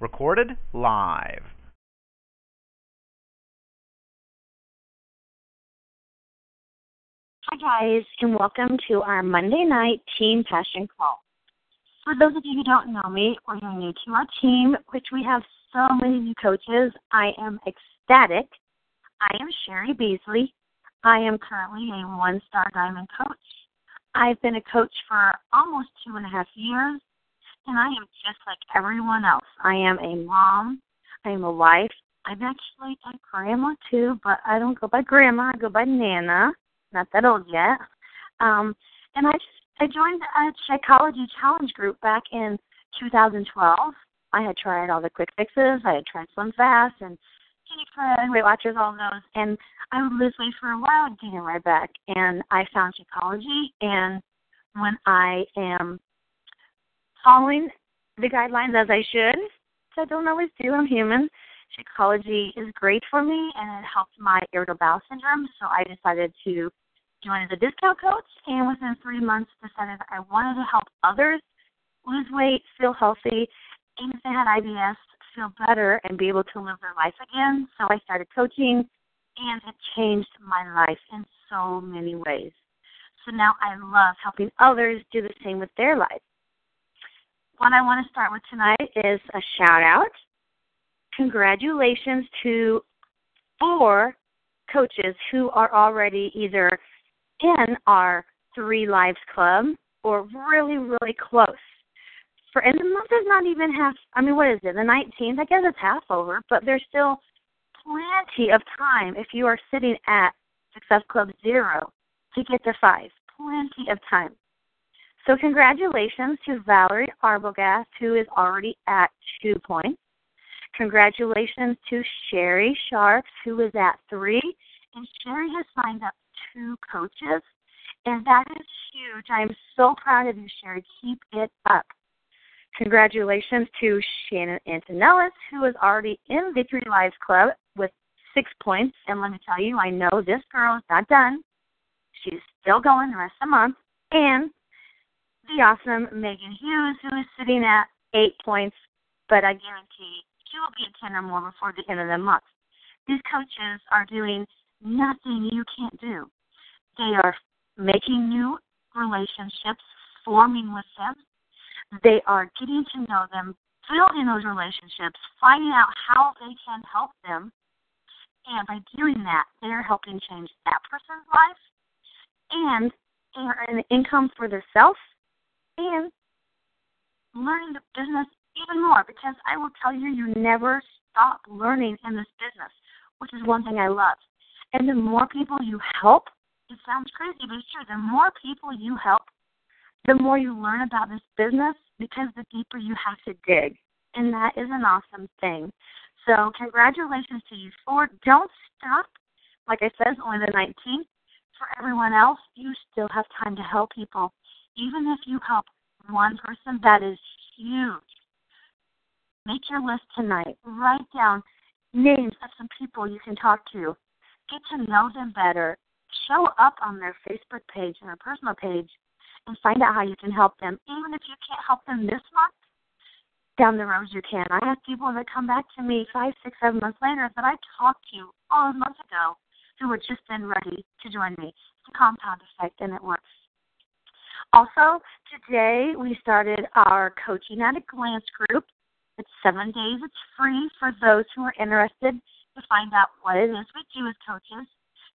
Recorded live. Hi, guys, and welcome to our Monday night Team Passion Call. For those of you who don't know me or you're new to our team, which we have so many new coaches, I am ecstatic. I am Sherry Beasley. I am currently a one star diamond coach. I've been a coach for almost two and a half years, and I am just like everyone else. I am a mom, I am a wife. I'm actually a grandma too, but I don't go by grandma, I go by Nana. Not that old yet. Um, and I just I joined a Shakeology challenge group back in 2012. I had tried all the quick fixes. I had tried Slim Fast and Fred, Weight Watchers, all those, and I would lose weight for a while and gain it right back. And I found Shakeology, and when I am following the guidelines as I should, I don't always do, I'm human. Shakeology is great for me, and it helps my irritable bowel syndrome. So I decided to join as a discount coach, and within three months, decided I wanted to help others lose weight, feel healthy, and if they had IBS, feel better and be able to live their life again. So I started coaching, and it changed my life in so many ways. So now I love helping others do the same with their life. What I want to start with tonight is a shout out. Congratulations to four coaches who are already either in our Three Lives Club or really, really close. For and the month is not even half. I mean, what is it? The 19th. I guess it's half over, but there's still plenty of time if you are sitting at Success Club Zero to get to five. Plenty of time. So congratulations to Valerie Arbogast, who is already at two points. Congratulations to Sherry Sharps, who is at three. And Sherry has signed up two coaches, and that is huge. I am so proud of you, Sherry. Keep it up. Congratulations to Shannon Antonellis, who is already in Victory Lives Club with six points. And let me tell you, I know this girl is not done. She's still going the rest of the month. And the awesome Megan Hughes, who is sitting at eight points, but I guarantee she will be at 10 or more before the end of the month. These coaches are doing nothing you can't do. They are making new relationships, forming with them. They are getting to know them, building those relationships, finding out how they can help them. And by doing that, they're helping change that person's life and they are an income for themselves and learning the business even more because I will tell you, you never stop learning in this business, which is one thing I love. And the more people you help, it sounds crazy, but it's true. The more people you help, the more you learn about this business because the deeper you have to dig. And that is an awesome thing. So, congratulations to you four. Don't stop. Like I said, it's only the 19th. For everyone else, you still have time to help people. Even if you help one person, that is huge. Make your list tonight. Write down names of some people you can talk to. Get to know them better show up on their Facebook page and their personal page and find out how you can help them. Even if you can't help them this month, down the road you can. I have people that come back to me five, six, seven months later that I talked to all months ago who were just then ready to join me. It's a compound effect and it works. Also, today we started our Coaching at a Glance group. It's seven days. It's free for those who are interested to find out what it is we do as coaches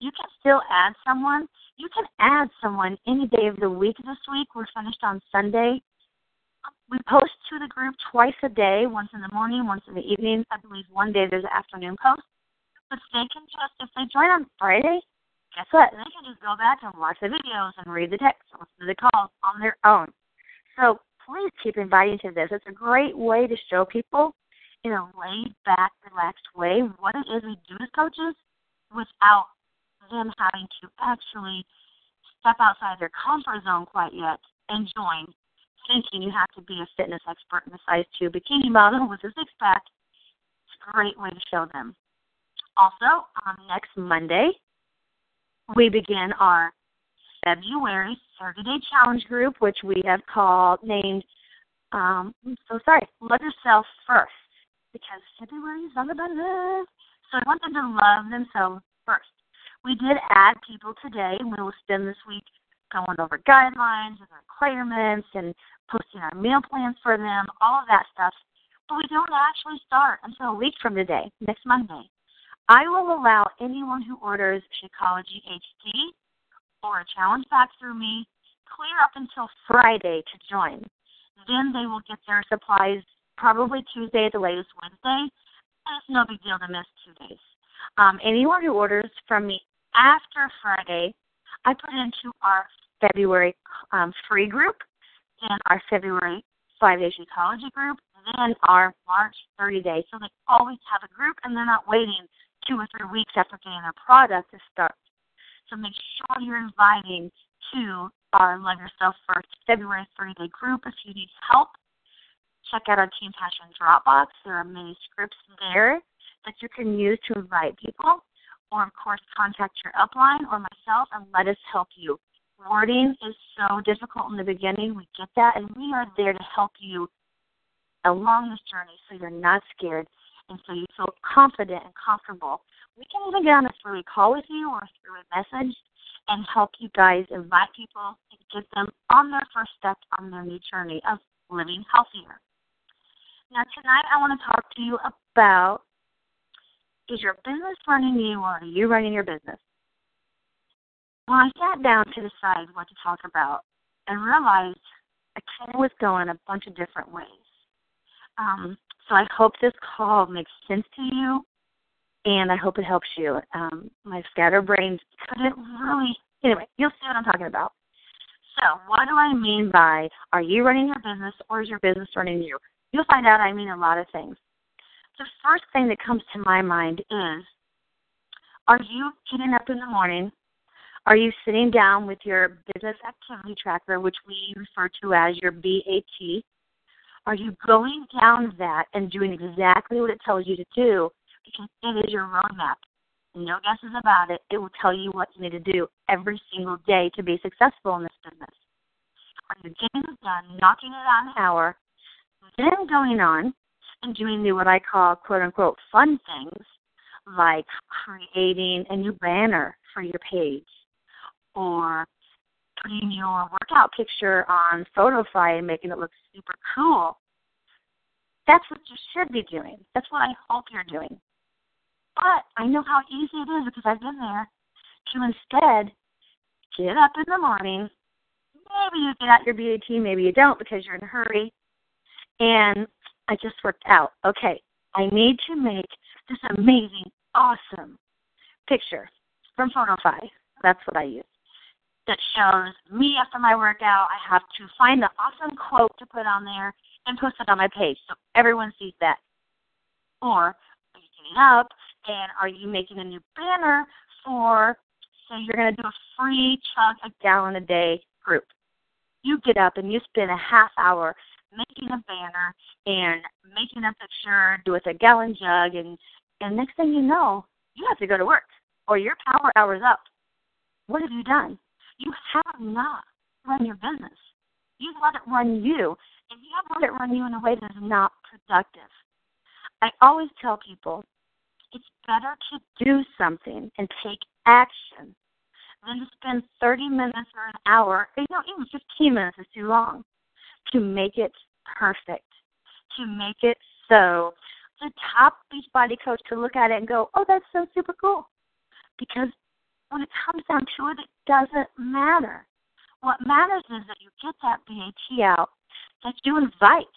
you can still add someone. You can add someone any day of the week this week. We're finished on Sunday. We post to the group twice a day, once in the morning, once in the evening. I believe one day there's an afternoon post. But they can just, if they join on Friday, guess what? They can just go back and watch the videos and read the text and listen to the calls on their own. So please keep inviting to this. It's a great way to show people in a laid back, relaxed way what it is we do as coaches without them having to actually step outside their comfort zone quite yet and join, thinking you have to be a fitness expert in a size 2 bikini model with a six pack. It's a great way to show them. Also, on next Monday, we begin our February 30 day challenge group, which we have called named Um, so sorry, love yourself first because February is all about love. So I want them to love themselves first. We did add people today, and we will spend this week going over guidelines and requirements and posting our meal plans for them, all of that stuff. But we don't actually start until a week from today, next Monday. I will allow anyone who orders Shakeology HD or a challenge pack through me clear up until Friday to join. Then they will get their supplies probably Tuesday at the latest Wednesday. It's no big deal to miss two days. Um, anyone who orders from me after Friday, I put into our February um, free group, then our February five day Shakeology group, then our March 30 day. So they always have a group and they're not waiting two or three weeks after getting their product to start. So make sure you're inviting to our Love Yourself First February 30 day group if you need help. Check out our Team Passion Dropbox. There are many scripts there that you can use to invite people. Or, of course, contact your upline or myself and let us help you. Wording is so difficult in the beginning. We get that, and we are there to help you along this journey so you're not scared and so you feel confident and comfortable. We can even get on a three call with you or through a message and help you guys invite people and get them on their first step on their new journey of living healthier. Now, tonight I want to talk to you about is your business running you or are you running your business? When I sat down to decide what to talk about, and realized I came with going a bunch of different ways. Um, so I hope this call makes sense to you, and I hope it helps you. Um, my scatterbrains couldn't really. Anyway, you'll see what I'm talking about. So, what do I mean by are you running your business or is your business running you? You'll find out I mean a lot of things. The first thing that comes to my mind is are you getting up in the morning? Are you sitting down with your business activity tracker, which we refer to as your BAT? Are you going down that and doing exactly what it tells you to do? Because it is your roadmap. No guesses about it. It will tell you what you need to do every single day to be successful in this business. Are you getting it done, knocking it out an hour, then going on and doing the what I call quote unquote fun things like creating a new banner for your page or putting your workout picture on Photofy and making it look super cool. That's what you should be doing. That's what I hope you're doing. But I know how easy it is because I've been there to instead get up in the morning. Maybe you get out your BAT, maybe you don't because you're in a hurry. And I just worked out. Okay, I need to make this amazing, awesome picture from Photofy. That's what I use that shows me after my workout. I have to find the awesome quote to put on there and post it on my page so everyone sees that. Or are you getting up and are you making a new banner for, say, you're going to do a free chug a gallon a day group? You get up and you spend a half hour making a banner and making a picture with a gallon jug, and and next thing you know, you have to go to work or your power hour's up. What have you done? You have not run your business. You've let it run you, and you have let it run you in a way that is not productive. I always tell people it's better to do something and take action than to spend 30 minutes or an hour, you know, even 15 minutes is too long, to make it perfect, to make it so the top Beachbody coach could look at it and go, oh, that's so super cool. Because when it comes down to it, it doesn't matter. What matters is that you get that BAT out, that you invite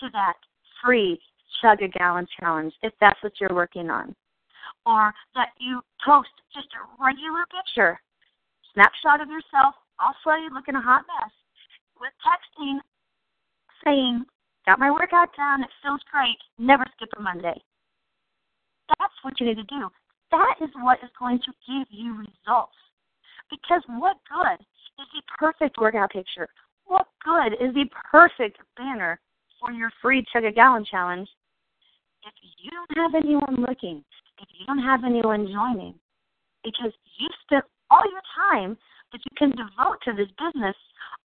to that free chug a gallon challenge if that's what you're working on. Or that you post just a regular picture, snapshot of yourself, all sweaty, looking a hot mess, with texting saying, Got my workout done, it feels great, never skip a Monday. That's what you need to do that is what is going to give you results. Because what good is the perfect workout picture? What good is the perfect banner for your free chug a gallon challenge if you don't have anyone looking, if you don't have anyone joining? Because you spent all your time that you can devote to this business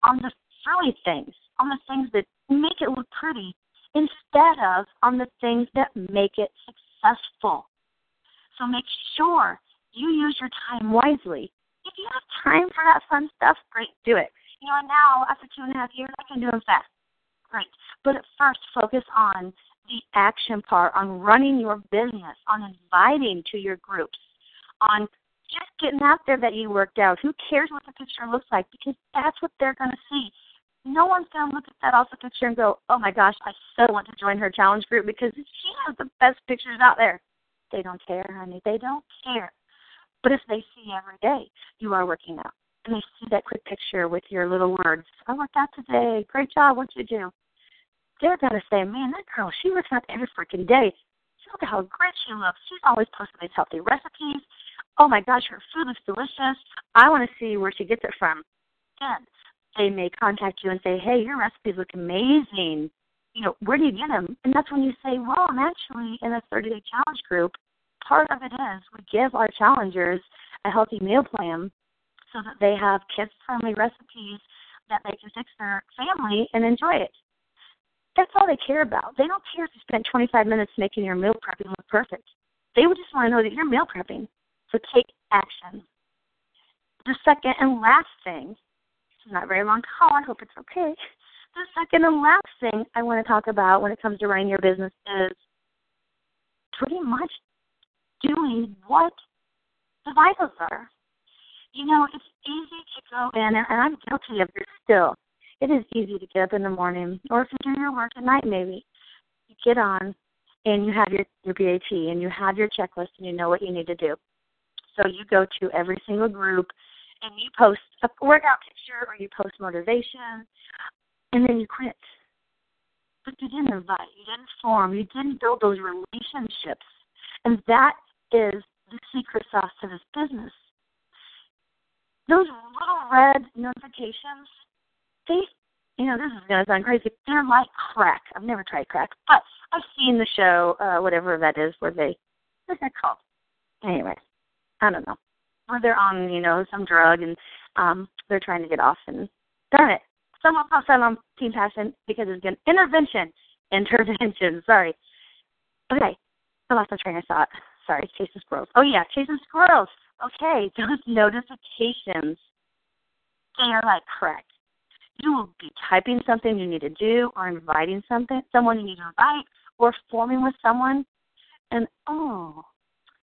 on the frilly things, on the things that make it look pretty instead of on the things that make it successful. So make sure you use your time wisely. If you have time for that fun stuff, great, do it. You know, now after two and a half years, I can do them fast. Great. But at first, focus on the action part, on running your business, on inviting to your groups, on just getting out there that you worked out. Who cares what the picture looks like? Because that's what they're going to see. No one's going to look at that the picture and go, oh my gosh, I so want to join her challenge group because she has the best pictures out there. They don't care, honey. They don't care. But if they see every day you are working out and they see that quick picture with your little words, I worked out today, great job, what'd you do? They're going to say, man, that girl, she works out every freaking day. Look at how great she looks. She's always posting these healthy recipes. Oh my gosh, her food looks delicious. I want to see where she gets it from. Then they may contact you and say, hey, your recipes look amazing. You know, where do you get them? And that's when you say, well, I'm actually in a 30 day challenge group part of it is we give our challengers a healthy meal plan so that they have kids friendly recipes that they can fix their family and enjoy it. That's all they care about. They don't care if you spent 25 minutes making your meal prepping look perfect. They would just want to know that you're meal prepping. So take action. The second and last thing, it's not very long call, oh, I hope it's okay. The second and last thing I want to talk about when it comes to running your business is pretty much doing what the vitals are. You know, it's easy to go in, and I'm guilty of this still. It is easy to get up in the morning, or if you do your work at night, maybe you get on and you have your your BAT and you have your checklist and you know what you need to do. So you go to every single group and you post a workout picture or you post motivation, and then you quit. But you didn't invite, you didn't form, you didn't build those relationships, and that is the secret sauce to this business. Those little red notifications, they, you know, this is going to sound crazy. They're like crack. I've never tried crack, but I've seen the show, uh, whatever that is, where they, what's that called? Anyway, I don't know. Where they're on, you know, some drug and um they're trying to get off and darn it. Pops out on Team Passion because it's an intervention. Intervention, sorry. Okay. I lost my train of thought sorry, chasing squirrels. Oh yeah, chasing squirrels. Okay, those notifications, they are like correct. You will be typing something you need to do, or inviting something, someone you need to invite, or forming with someone, and oh,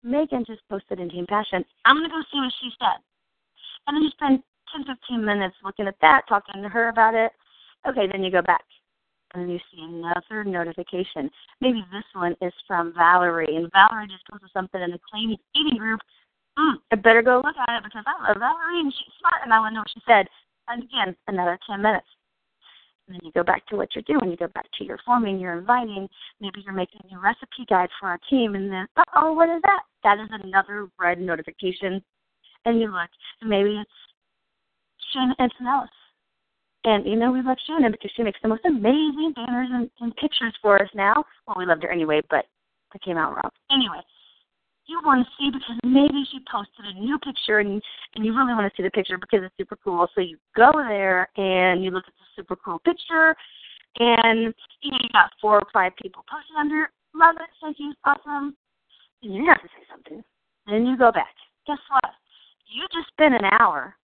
Megan just posted in Team Passion. I'm gonna go see what she said, and then you spend 10, 15 minutes looking at that, talking to her about it. Okay, then you go back and you see another notification. Maybe this one is from Valerie, and Valerie just posted something in the clean eating group. Mm, I better go look at it because I love Valerie and she's smart and I want to know what she said. And again, another 10 minutes. And then you go back to what you're doing. You go back to your forming, you're inviting. Maybe you're making a new recipe guide for our team, and then, oh, what is that? That is another red notification. And you look, and maybe it's Shannon Antonellis and you know we love Shannon because she makes the most amazing banners and, and pictures for us now. Well, we loved her anyway, but that came out wrong. Anyway, you want to see because maybe she posted a new picture and and you really want to see the picture because it's super cool. So you go there and you look at the super cool picture, and you know you got four or five people posted under. Love it, thank you, awesome. And you have to say something. Then you go back. Guess what? You just spent an hour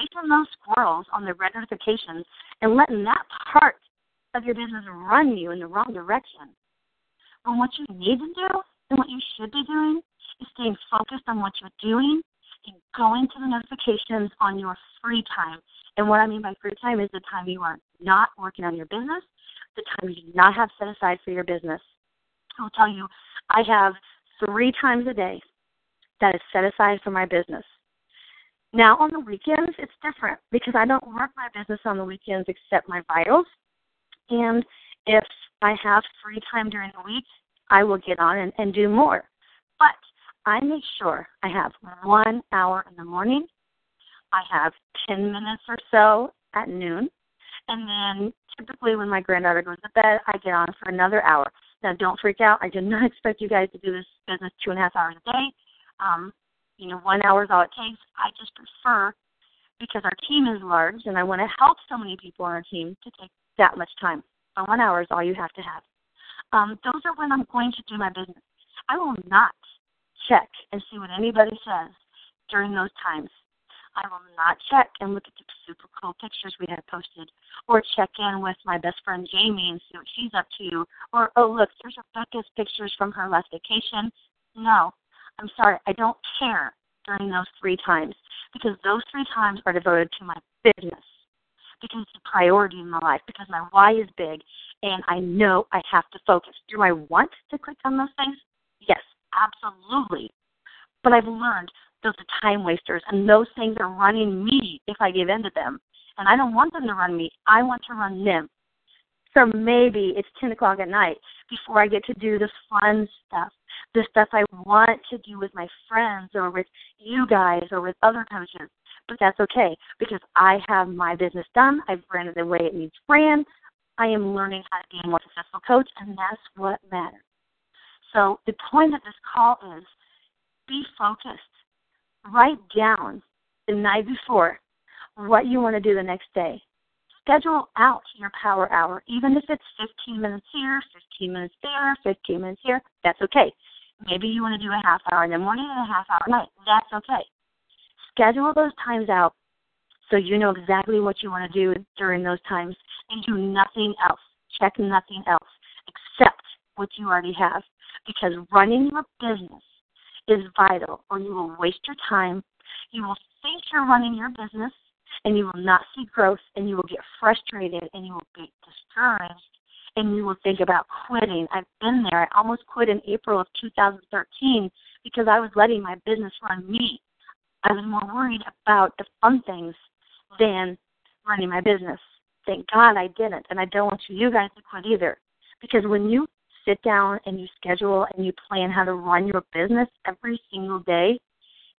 chasing those squirrels on the red notifications and letting that part of your business run you in the wrong direction. When what you need to do and what you should be doing is staying focused on what you're doing and going to the notifications on your free time. And what I mean by free time is the time you are not working on your business, the time you do not have set aside for your business. I'll tell you, I have three times a day that is set aside for my business. Now on the weekends it's different because I don't work my business on the weekends except my vitals. And if I have free time during the week, I will get on and, and do more. But I make sure I have one hour in the morning. I have 10 minutes or so at noon. And then typically when my granddaughter goes to bed, I get on for another hour. Now, don't freak out. I do not expect you guys to do this business two and a half hours a day. Um, you know, one hour is all it takes. I just prefer because our team is large and I want to help so many people on our team to take that much time. So one hour is all you have to have. Um, those are when I'm going to do my business. I will not check and see what anybody says during those times. I will not check and look at the super cool pictures we had posted, or check in with my best friend Jamie and see what she's up to, or oh look, there's Rebecca's pictures from her last vacation. No, I'm sorry, I don't care during those three times because those three times are devoted to my business because it's a priority in my life because my why is big and I know I have to focus. Do I want to click on those things? Yes, absolutely. But I've learned those are time wasters and those things are running me if I give in to them. And I don't want them to run me. I want to run them. So maybe it's 10 o'clock at night before I get to do this fun stuff, the stuff I want to do with my friends or with you guys or with other coaches. But that's okay because I have my business done. I've ran it the way it needs ran. I am learning how to be a more successful coach, and that's what matters. So the point of this call is be focused. Write down the night before what you want to do the next day schedule out your power hour, even if it's 15 minutes here, 15 minutes there, 15 minutes here. That's okay. Maybe you want to do a half hour in the morning and a half hour at night. That's okay. Schedule those times out so you know exactly what you want to do during those times and do nothing else. Check nothing else except what you already have because running your business is vital or you will waste your time. You will think you're running your business and you will not see growth and you will get frustrated and you will be discouraged and you will think about quitting. I've been there. I almost quit in April of 2013 because I was letting my business run me. I was more worried about the fun things than running my business. Thank God I didn't, and I don't want you guys to quit either. Because when you sit down and you schedule and you plan how to run your business every single day,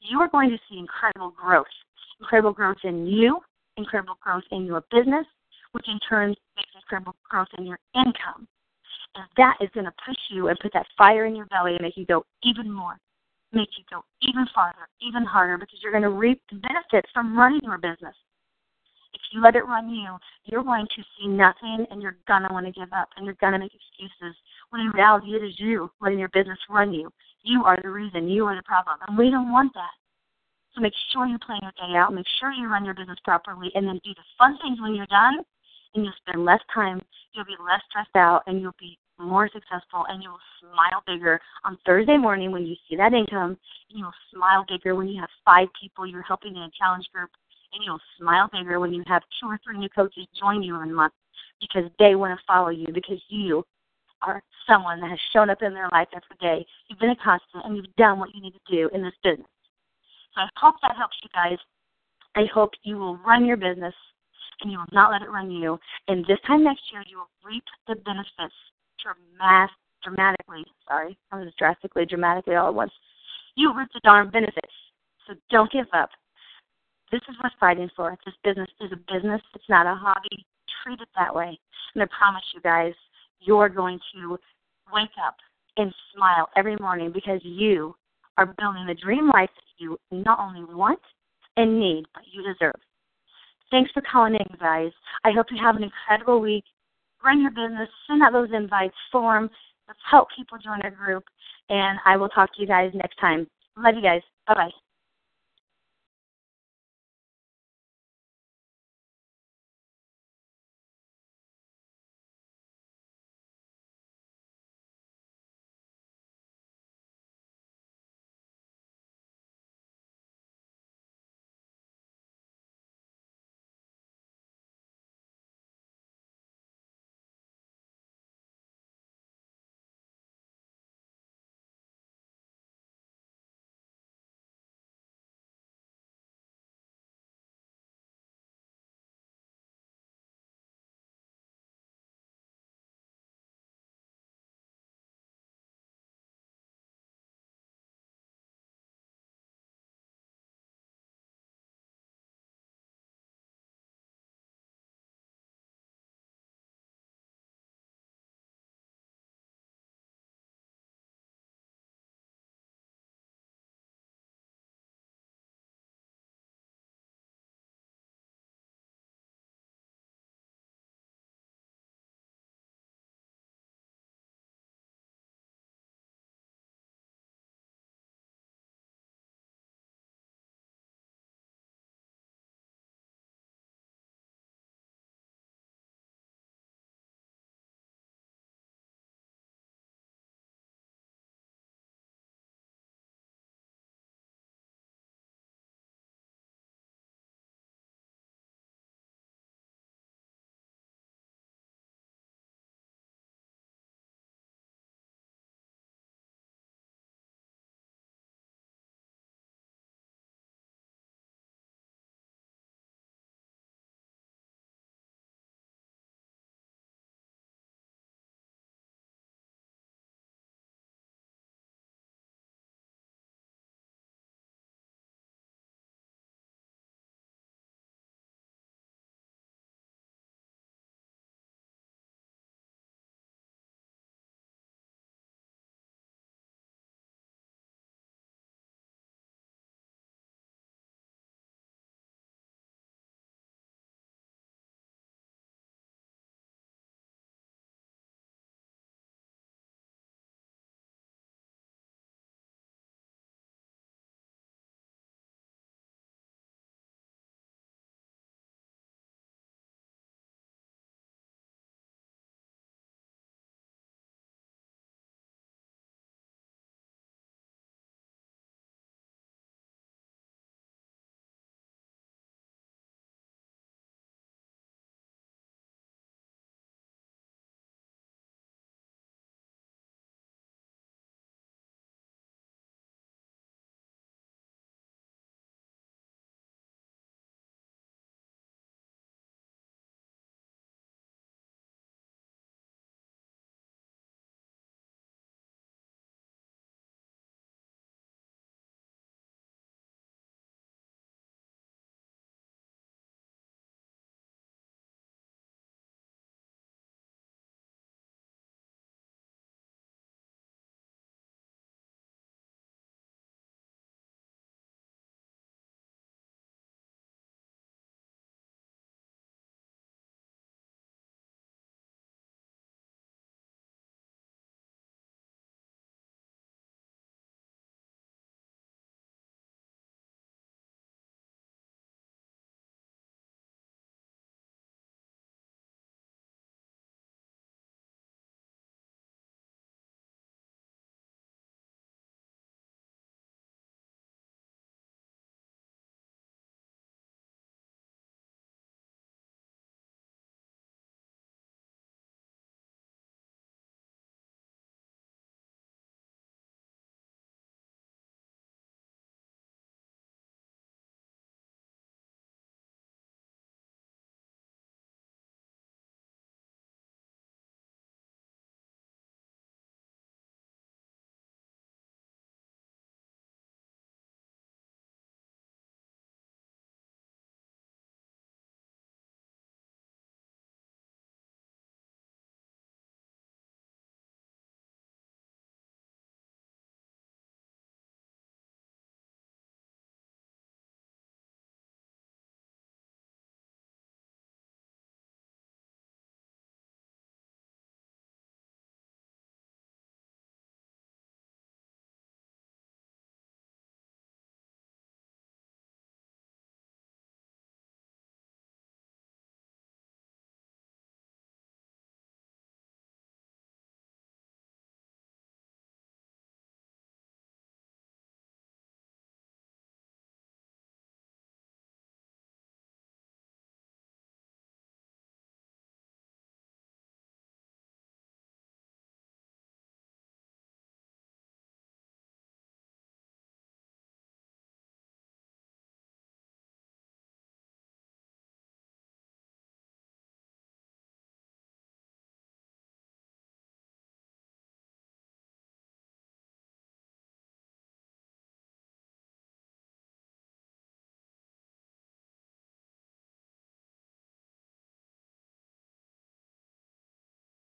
you are going to see incredible growth incredible growth in you, incredible growth in your business, which in turn makes incredible growth in your income. And that is going to push you and put that fire in your belly and make you go even more, make you go even farther, even harder, because you're going to reap the benefits from running your business. If you let it run you, you're going to see nothing and you're going to want to give up and you're going to make excuses. When in reality, it is you letting your business run you. You are the reason. You are the problem. And we don't want that. So make sure you plan your day out, make sure you run your business properly, and then do the fun things when you're done, and you'll spend less time, you'll be less stressed out, and you'll be more successful, and you will smile bigger on Thursday morning when you see that income, and you'll smile bigger when you have five people you're helping in a challenge group, and you'll smile bigger when you have two or three new coaches join you in a month because they want to follow you because you are someone that has shown up in their life every day. You've been a constant and you've done what you need to do in this business. So I hope that helps you guys. I hope you will run your business and you will not let it run you. And this time next year, you will reap the benefits dramatic, dramatically. Sorry, I was drastically, dramatically all at once. You reap the darn benefits. So don't give up. This is worth fighting for. This business is a business. It's not a hobby. Treat it that way. And I promise you guys, you're going to wake up and smile every morning because you are building the dream life that you not only want and need, but you deserve. Thanks for calling in, guys. I hope you have an incredible week. Run your business, send out those invites, form. Let's help people join our group. And I will talk to you guys next time. Love you guys. Bye bye.